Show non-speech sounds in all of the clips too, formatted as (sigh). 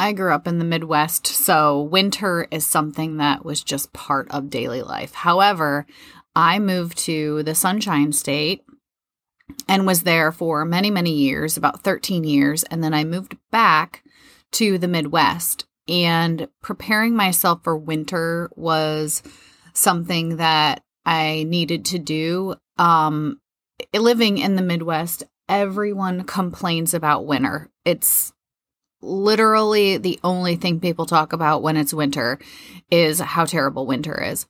I grew up in the Midwest, so winter is something that was just part of daily life. However, I moved to the Sunshine State and was there for many, many years, about 13 years. And then I moved back to the Midwest. And preparing myself for winter was something that I needed to do. Um, living in the Midwest, everyone complains about winter. It's literally the only thing people talk about when it's winter is how terrible winter is.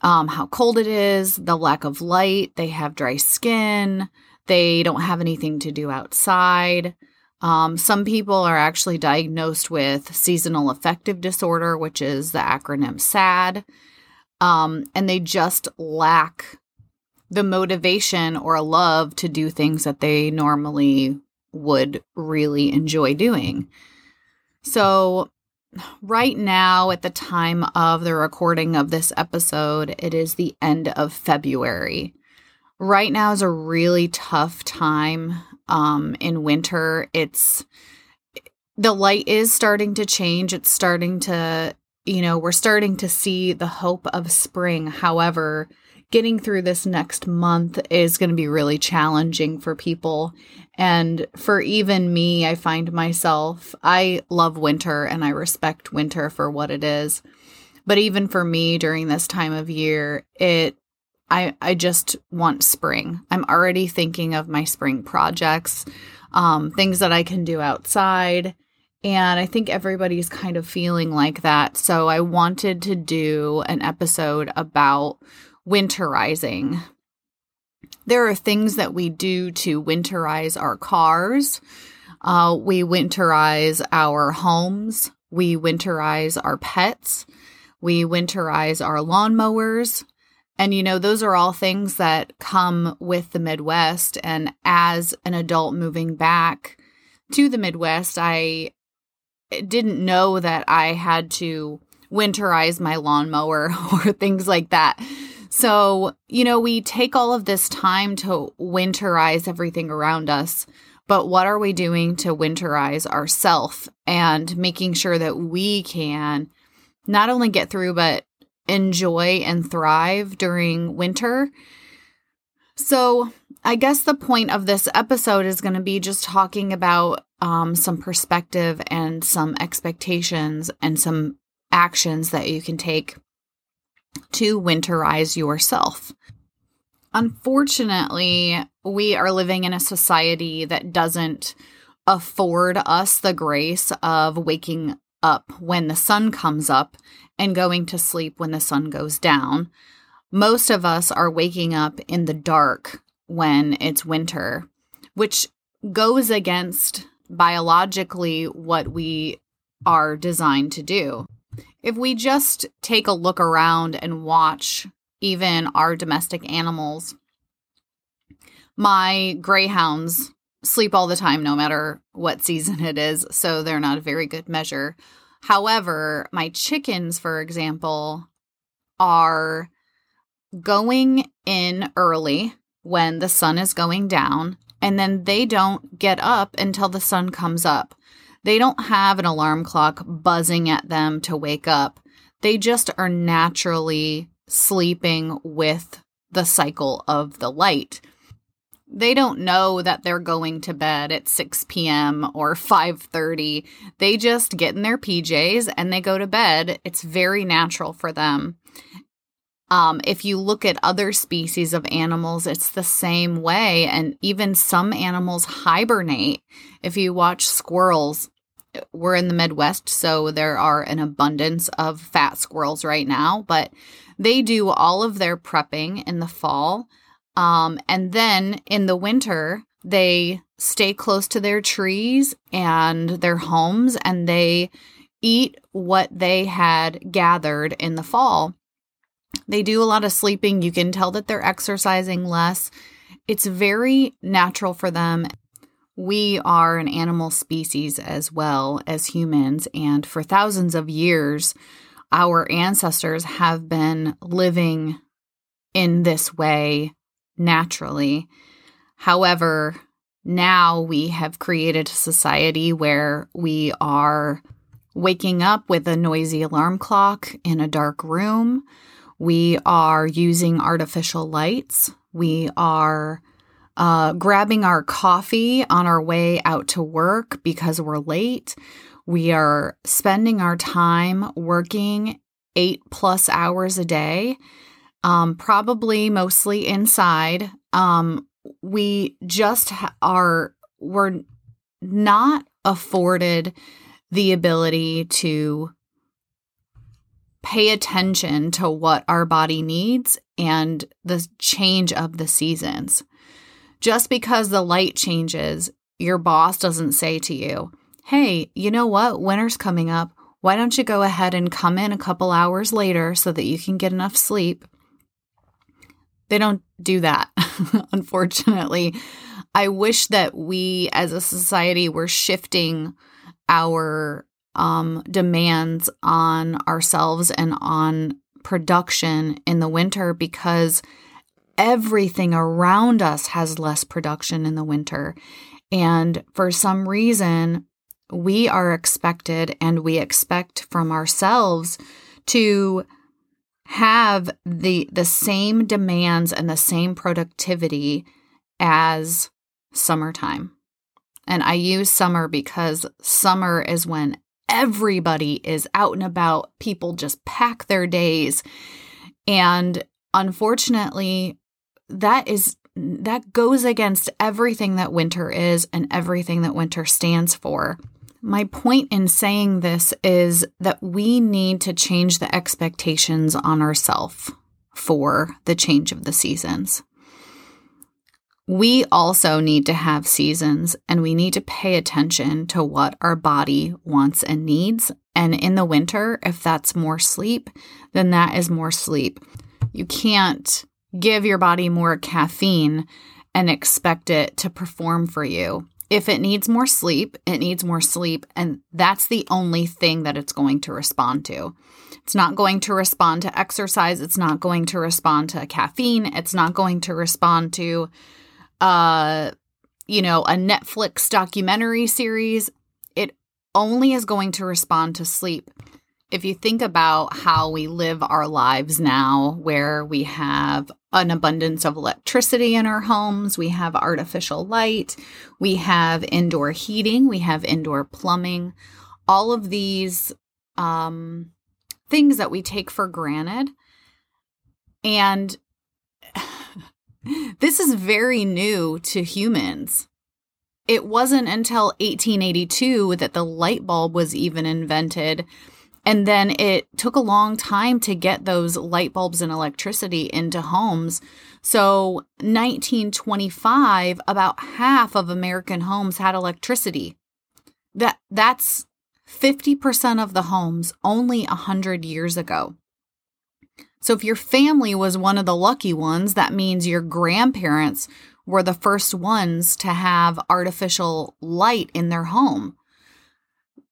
Um, how cold it is, the lack of light, they have dry skin, they don't have anything to do outside. Um, some people are actually diagnosed with seasonal affective disorder, which is the acronym SAD, um, and they just lack the motivation or a love to do things that they normally would really enjoy doing. So, right now, at the time of the recording of this episode, it is the end of February. Right now is a really tough time um, in winter. It's the light is starting to change. It's starting to, you know, we're starting to see the hope of spring. However, getting through this next month is going to be really challenging for people. And for even me, I find myself, I love winter and I respect winter for what it is. But even for me during this time of year, it I I just want spring. I'm already thinking of my spring projects, um, things that I can do outside. And I think everybody's kind of feeling like that. So I wanted to do an episode about winterizing. There are things that we do to winterize our cars. Uh, we winterize our homes. We winterize our pets. We winterize our lawnmowers. And, you know, those are all things that come with the Midwest. And as an adult moving back to the Midwest, I didn't know that I had to winterize my lawnmower (laughs) or things like that. So, you know, we take all of this time to winterize everything around us, but what are we doing to winterize ourself and making sure that we can not only get through, but enjoy and thrive during winter? So, I guess the point of this episode is going to be just talking about um, some perspective and some expectations and some actions that you can take to winterize yourself. Unfortunately, we are living in a society that doesn't afford us the grace of waking up when the sun comes up and going to sleep when the sun goes down. Most of us are waking up in the dark when it's winter, which goes against biologically what we are designed to do if we just take a look around and watch even our domestic animals, my greyhounds sleep all the time, no matter what season it is, so they're not a very good measure. However, my chickens, for example, are going in early when the sun is going down, and then they don't get up until the sun comes up. They don't have an alarm clock buzzing at them to wake up. They just are naturally sleeping with the cycle of the light. They don't know that they're going to bed at 6 p.m. or 5:30. They just get in their PJs and they go to bed. It's very natural for them. Um, if you look at other species of animals, it's the same way. And even some animals hibernate. If you watch squirrels, we're in the Midwest, so there are an abundance of fat squirrels right now, but they do all of their prepping in the fall. Um, and then in the winter, they stay close to their trees and their homes and they eat what they had gathered in the fall. They do a lot of sleeping. You can tell that they're exercising less. It's very natural for them. We are an animal species as well as humans, and for thousands of years, our ancestors have been living in this way naturally. However, now we have created a society where we are waking up with a noisy alarm clock in a dark room. We are using artificial lights. We are uh, grabbing our coffee on our way out to work because we're late. We are spending our time working eight plus hours a day, um, probably mostly inside. Um, we just are, we're not afforded the ability to pay attention to what our body needs and the change of the seasons. Just because the light changes, your boss doesn't say to you, Hey, you know what? Winter's coming up. Why don't you go ahead and come in a couple hours later so that you can get enough sleep? They don't do that, (laughs) unfortunately. I wish that we as a society were shifting our um, demands on ourselves and on production in the winter because everything around us has less production in the winter. And for some reason, we are expected and we expect from ourselves to have the the same demands and the same productivity as summertime. And I use summer because summer is when everybody is out and about. People just pack their days. And unfortunately, that is that goes against everything that winter is and everything that winter stands for. My point in saying this is that we need to change the expectations on ourselves for the change of the seasons we also need to have seasons and we need to pay attention to what our body wants and needs. And in the winter, if that's more sleep, then that is more sleep. You can't give your body more caffeine and expect it to perform for you. If it needs more sleep, it needs more sleep. And that's the only thing that it's going to respond to. It's not going to respond to exercise. It's not going to respond to caffeine. It's not going to respond to uh, you know, a Netflix documentary series, it only is going to respond to sleep. If you think about how we live our lives now, where we have an abundance of electricity in our homes, we have artificial light, we have indoor heating, we have indoor plumbing, all of these um, things that we take for granted. And this is very new to humans. It wasn't until 1882 that the light bulb was even invented. And then it took a long time to get those light bulbs and electricity into homes. So, 1925, about half of American homes had electricity. That that's 50% of the homes only 100 years ago. So if your family was one of the lucky ones, that means your grandparents were the first ones to have artificial light in their home.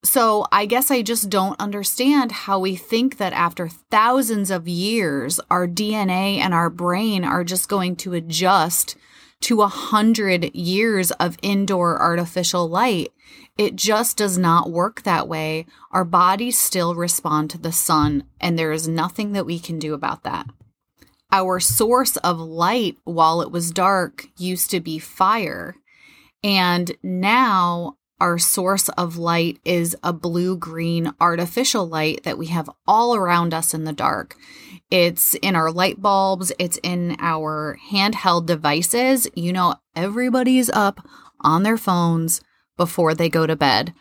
So I guess I just don't understand how we think that after thousands of years, our DNA and our brain are just going to adjust to a hundred years of indoor artificial light. It just does not work that way. Our bodies still respond to the sun, and there is nothing that we can do about that. Our source of light while it was dark used to be fire, and now our source of light is a blue green artificial light that we have all around us in the dark. It's in our light bulbs, it's in our handheld devices. You know, everybody's up on their phones before they go to bed.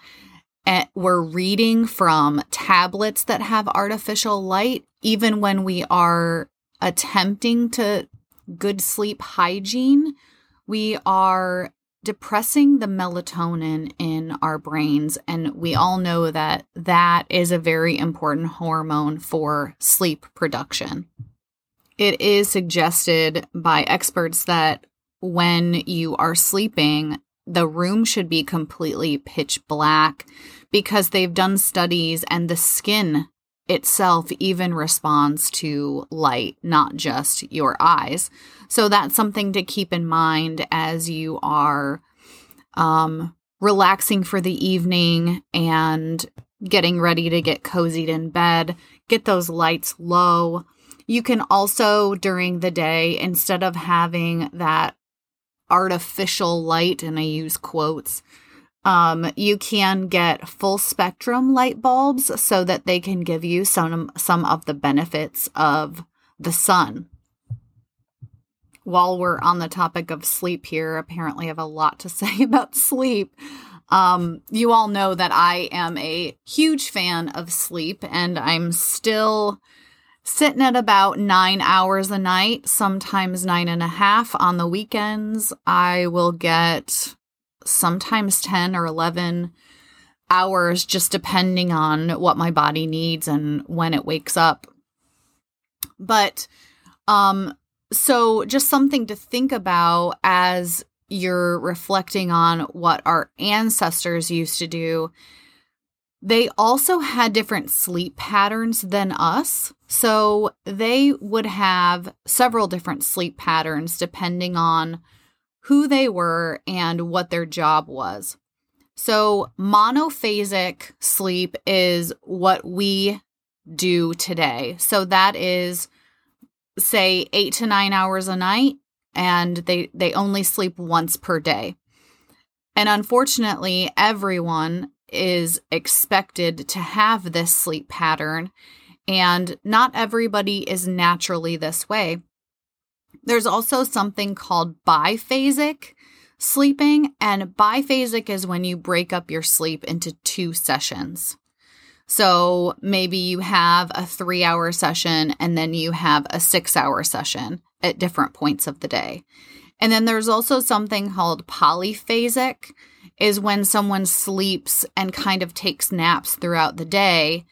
And we're reading from tablets that have artificial light, even when we are attempting to good sleep hygiene. We are depressing the melatonin in our brains. And we all know that that is a very important hormone for sleep production. It is suggested by experts that when you are sleeping, the room should be completely pitch black because they've done studies and the skin itself even responds to light, not just your eyes. So that's something to keep in mind as you are um, relaxing for the evening and getting ready to get cozied in bed, get those lights low. You can also, during the day, instead of having that artificial light, and I use quotes, um, you can get full spectrum light bulbs so that they can give you some some of the benefits of the sun. While we're on the topic of sleep here, apparently I have a lot to (laughs) say about sleep. Um, you all know that I am a huge fan of sleep, and I'm still sitting at about nine hours a night, sometimes nine and a half on the weekends. I will get sometimes 10 or 11 hours, just depending on what my body needs and when it wakes up. But, um, so just something to think about as you're reflecting on what our ancestors used to do. They also had different sleep patterns than us. So they would have several different sleep patterns depending on who they were and what their job was. So, monophasic sleep is what we do today. So, that is, say, eight to nine hours a night, and they, they only sleep once per day. And unfortunately, everyone is expected to have this sleep pattern, and not everybody is naturally this way. There's also something called biphasic sleeping, and biphasic is when you break up your sleep into two sessions. So maybe you have a three hour session and then you have a six hour session at different points of the day. And then there's also something called polyphasic, is when someone sleeps and kind of takes naps throughout the day.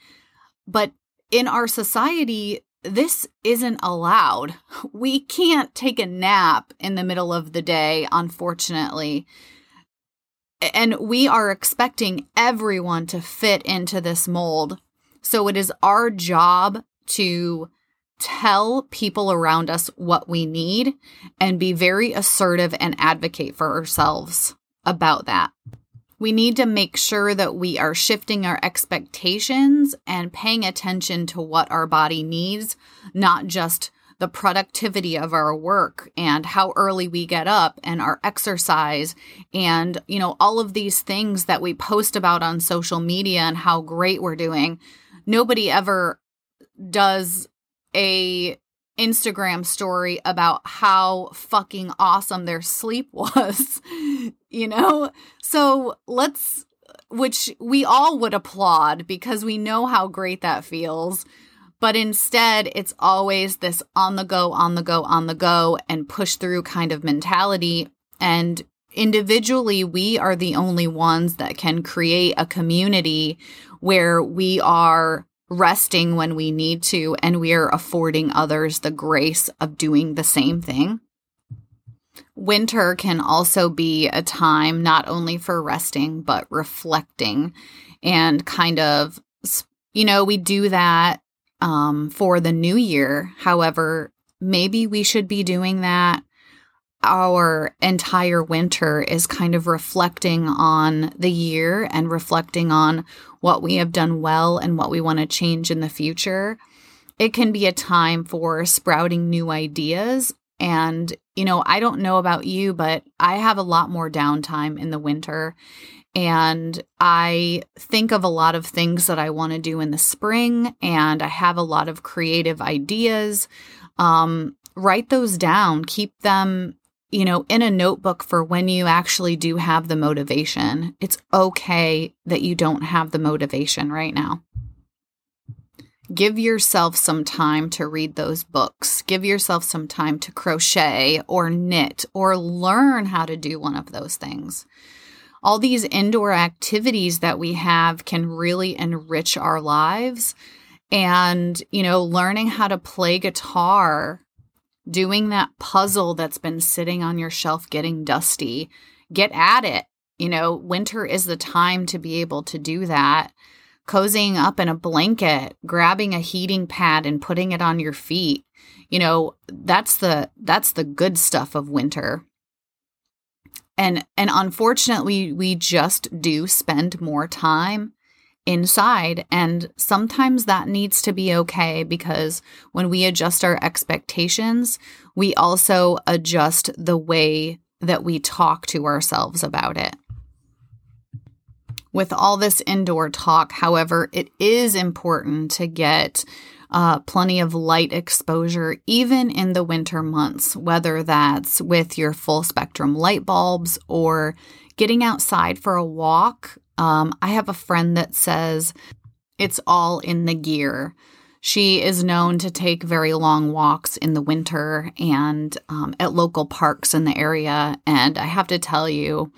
But in our society, this isn't allowed. (laughs) We can't take a nap in the middle of the day, unfortunately. And we are expecting everyone to fit into this mold. So it is our job to tell people around us what we need and be very assertive and advocate for ourselves about that. We need to make sure that we are shifting our expectations and paying attention to what our body needs, not just the productivity of our work and how early we get up and our exercise and you know all of these things that we post about on social media and how great we're doing nobody ever does a Instagram story about how fucking awesome their sleep (laughs) was, you know? So let's, which we all would applaud because we know how great that feels. But instead, it's always this on the go, on the go, on the go, and push through kind of mentality. And individually, we are the only ones that can create a community where we are resting when we need to, and we are affording others the grace of doing the same thing. Winter can also be a time not only for resting, but reflecting and kind of, you know, we do that um, for the new year. However, maybe we should be doing that our entire winter is kind of reflecting on the year and reflecting on what we have done well and what we want to change in the future. It can be a time for sprouting new ideas. And, you know, I don't know about you, but I have a lot more downtime in the winter. And I think of a lot of things that I want to do in the spring, and I have a lot of creative ideas. Um, write those down, keep them you know, in a notebook for when you actually do have the motivation. It's okay that you don't have the motivation right now. Give yourself some time to read those books. Give yourself some time to crochet or knit or learn how to do one of those things. All these indoor activities that we have can really enrich our lives. And, you know, learning how to play guitar doing that puzzle that's been sitting on your shelf getting dusty. Get at it. You know, winter is the time to be able to do that. Cozying up in a blanket, grabbing a heating pad and putting it on your feet. You know, that's the that's the good stuff of winter. And and unfortunately, we just do spend more time inside. And sometimes that needs to be okay because when we adjust our expectations, we also adjust the way that we talk to ourselves about it. With all this indoor talk, however, it is important to get uh, plenty of light exposure, even in the winter months, whether that's with your full spectrum light bulbs or getting outside for a walk. Um, I have a friend that says it's all in the gear. She is known to take very long walks in the winter and um, at local parks in the area. And I have to tell you,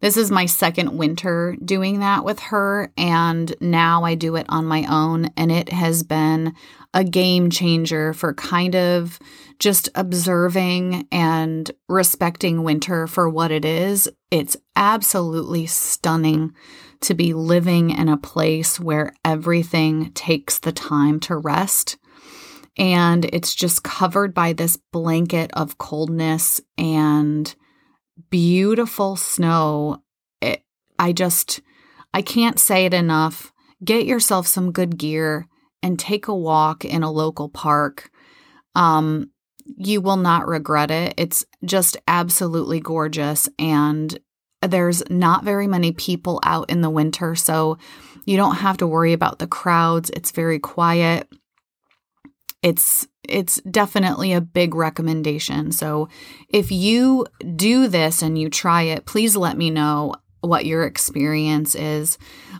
this is my second winter doing that with her, and now I do it on my own, and it has been a game changer for kind of just observing and respecting winter for what it is. It's absolutely stunning to be living in a place where everything takes the time to rest. And it's just covered by this blanket of coldness and beautiful snow. It, I just, I can't say it enough. Get yourself some good gear and take a walk in a local park. Um, you will not regret it. It's just absolutely gorgeous. And there's not very many people out in the winter. So you don't have to worry about the crowds. It's very quiet. It's it's definitely a big recommendation. So if you do this and you try it, please let me know what your experience is.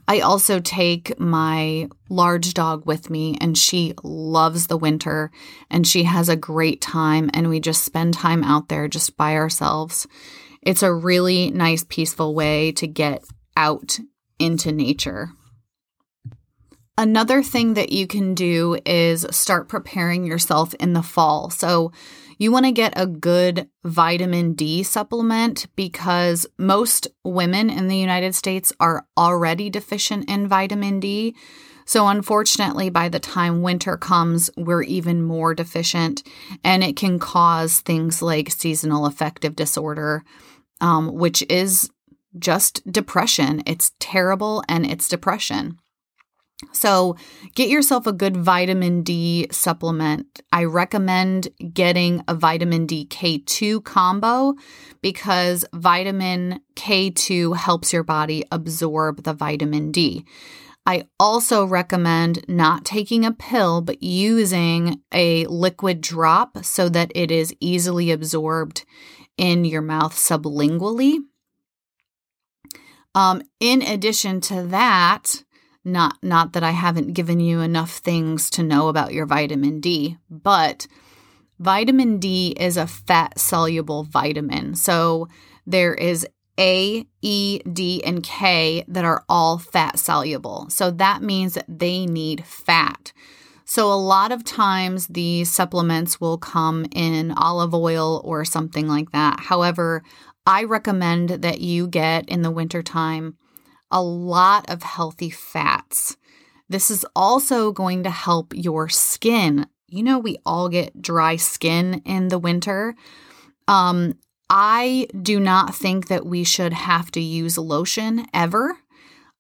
I also take my large dog with me, and she loves the winter and she has a great time. And we just spend time out there just by ourselves. It's a really nice, peaceful way to get out into nature. Another thing that you can do is start preparing yourself in the fall. So, you want to get a good vitamin D supplement because most women in the United States are already deficient in vitamin D. So, unfortunately, by the time winter comes, we're even more deficient, and it can cause things like seasonal affective disorder, um, which is just depression. It's terrible and it's depression. So, get yourself a good vitamin D supplement. I recommend getting a vitamin D K2 combo because vitamin K2 helps your body absorb the vitamin D. I also recommend not taking a pill, but using a liquid drop so that it is easily absorbed in your mouth sublingually. Um, in addition to that, not not that I haven't given you enough things to know about your vitamin D, but vitamin D is a fat soluble vitamin. So there is A, E, D, and K that are all fat soluble. So that means that they need fat. So, a lot of times these supplements will come in olive oil or something like that. However, I recommend that you get in the wintertime a lot of healthy fats. This is also going to help your skin. You know, we all get dry skin in the winter. Um, I do not think that we should have to use lotion ever.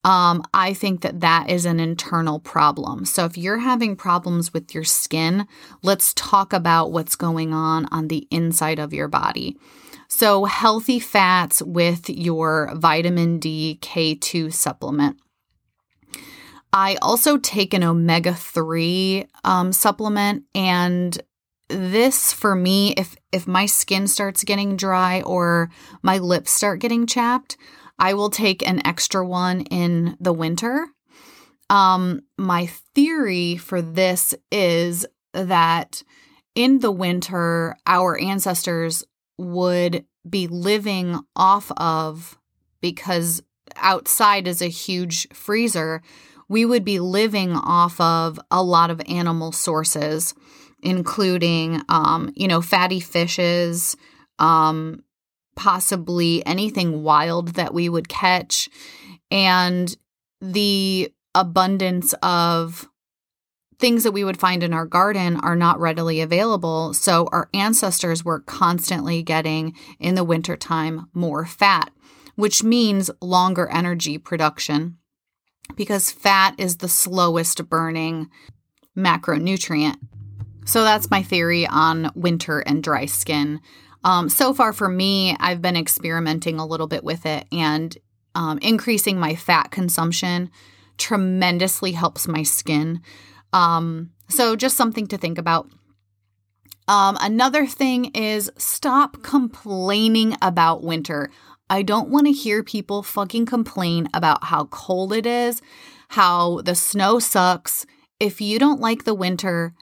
Um, I think that that is an internal problem. So, if you're having problems with your skin, let's talk about what's going on on the inside of your body. So, healthy fats with your vitamin D K2 supplement. I also take an omega 3 um, supplement, and this for me, if if my skin starts getting dry or my lips start getting chapped, I will take an extra one in the winter. Um, my theory for this is that in the winter, our ancestors would be living off of because outside is a huge freezer, we would be living off of a lot of animal sources, including, um, you know, fatty fishes, um, possibly anything wild that we would catch, and the abundance of things that we would find in our garden are not readily available. So our ancestors were constantly getting in the wintertime more fat, which means longer energy production. because fat is the slowest burning macronutrient. So that's my theory on winter and dry skin. Um, so far for me, I've been experimenting a little bit with it and um, increasing my fat consumption tremendously helps my skin. Um, so just something to think about. Um, another thing is stop complaining about winter. I don't want to hear people fucking complain about how cold it is, how the snow sucks. If you don't like the winter,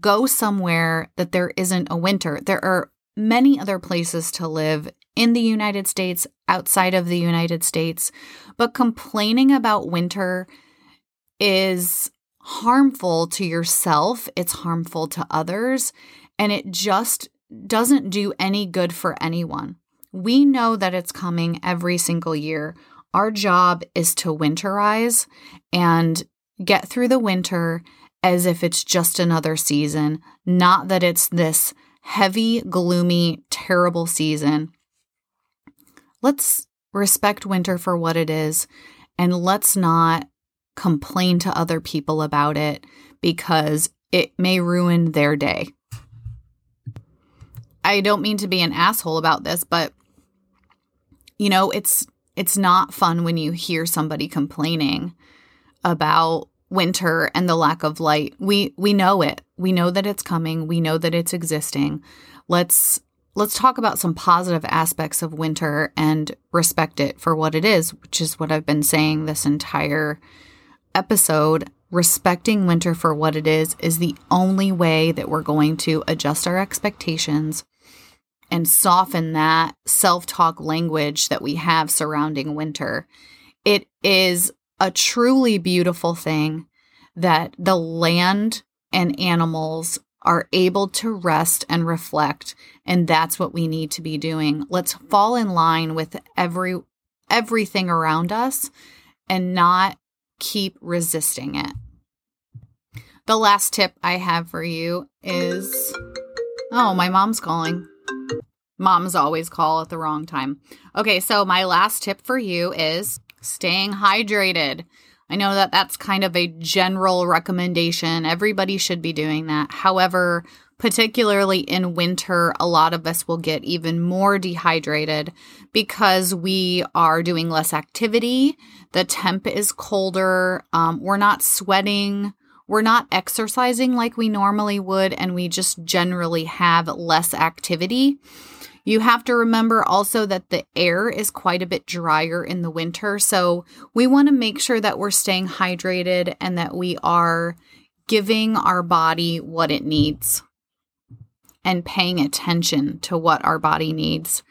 go somewhere that there isn't a winter. There are many other places to live in the United States, outside of the United States, but complaining about winter is harmful to yourself, it's harmful to others, and it just doesn't do any good for anyone. We know that it's coming every single year. Our job is to winterize and get through the winter as if it's just another season, not that it's this heavy, gloomy, terrible season. Let's respect winter for what it is and let's not complain to other people about it because it may ruin their day. I don't mean to be an asshole about this, but you know, it's it's not fun when you hear somebody complaining about winter and the lack of light. We we know it. We know that it's coming. We know that it's existing. Let's let's talk about some positive aspects of winter and respect it for what it is, which is what I've been saying this entire episode. Respecting winter for what it is is the only way that we're going to adjust our expectations and soften that self talk language that we have surrounding winter. It is a truly beautiful thing that the land and animals are able to rest and reflect and that's what we need to be doing let's fall in line with every everything around us and not keep resisting it the last tip i have for you is oh my mom's calling moms always call at the wrong time okay so my last tip for you is staying hydrated. I know that that's kind of a general recommendation. Everybody should be doing that. However, particularly in winter, a lot of us will get even more dehydrated because we are doing less activity. The temp is colder. Um, we're not sweating. We're not exercising like we normally would, and we just generally have less activity. You have to remember also that the air is quite a bit drier in the winter. So we want to make sure that we're staying hydrated and that we are giving our body what it needs and paying attention to what our body needs.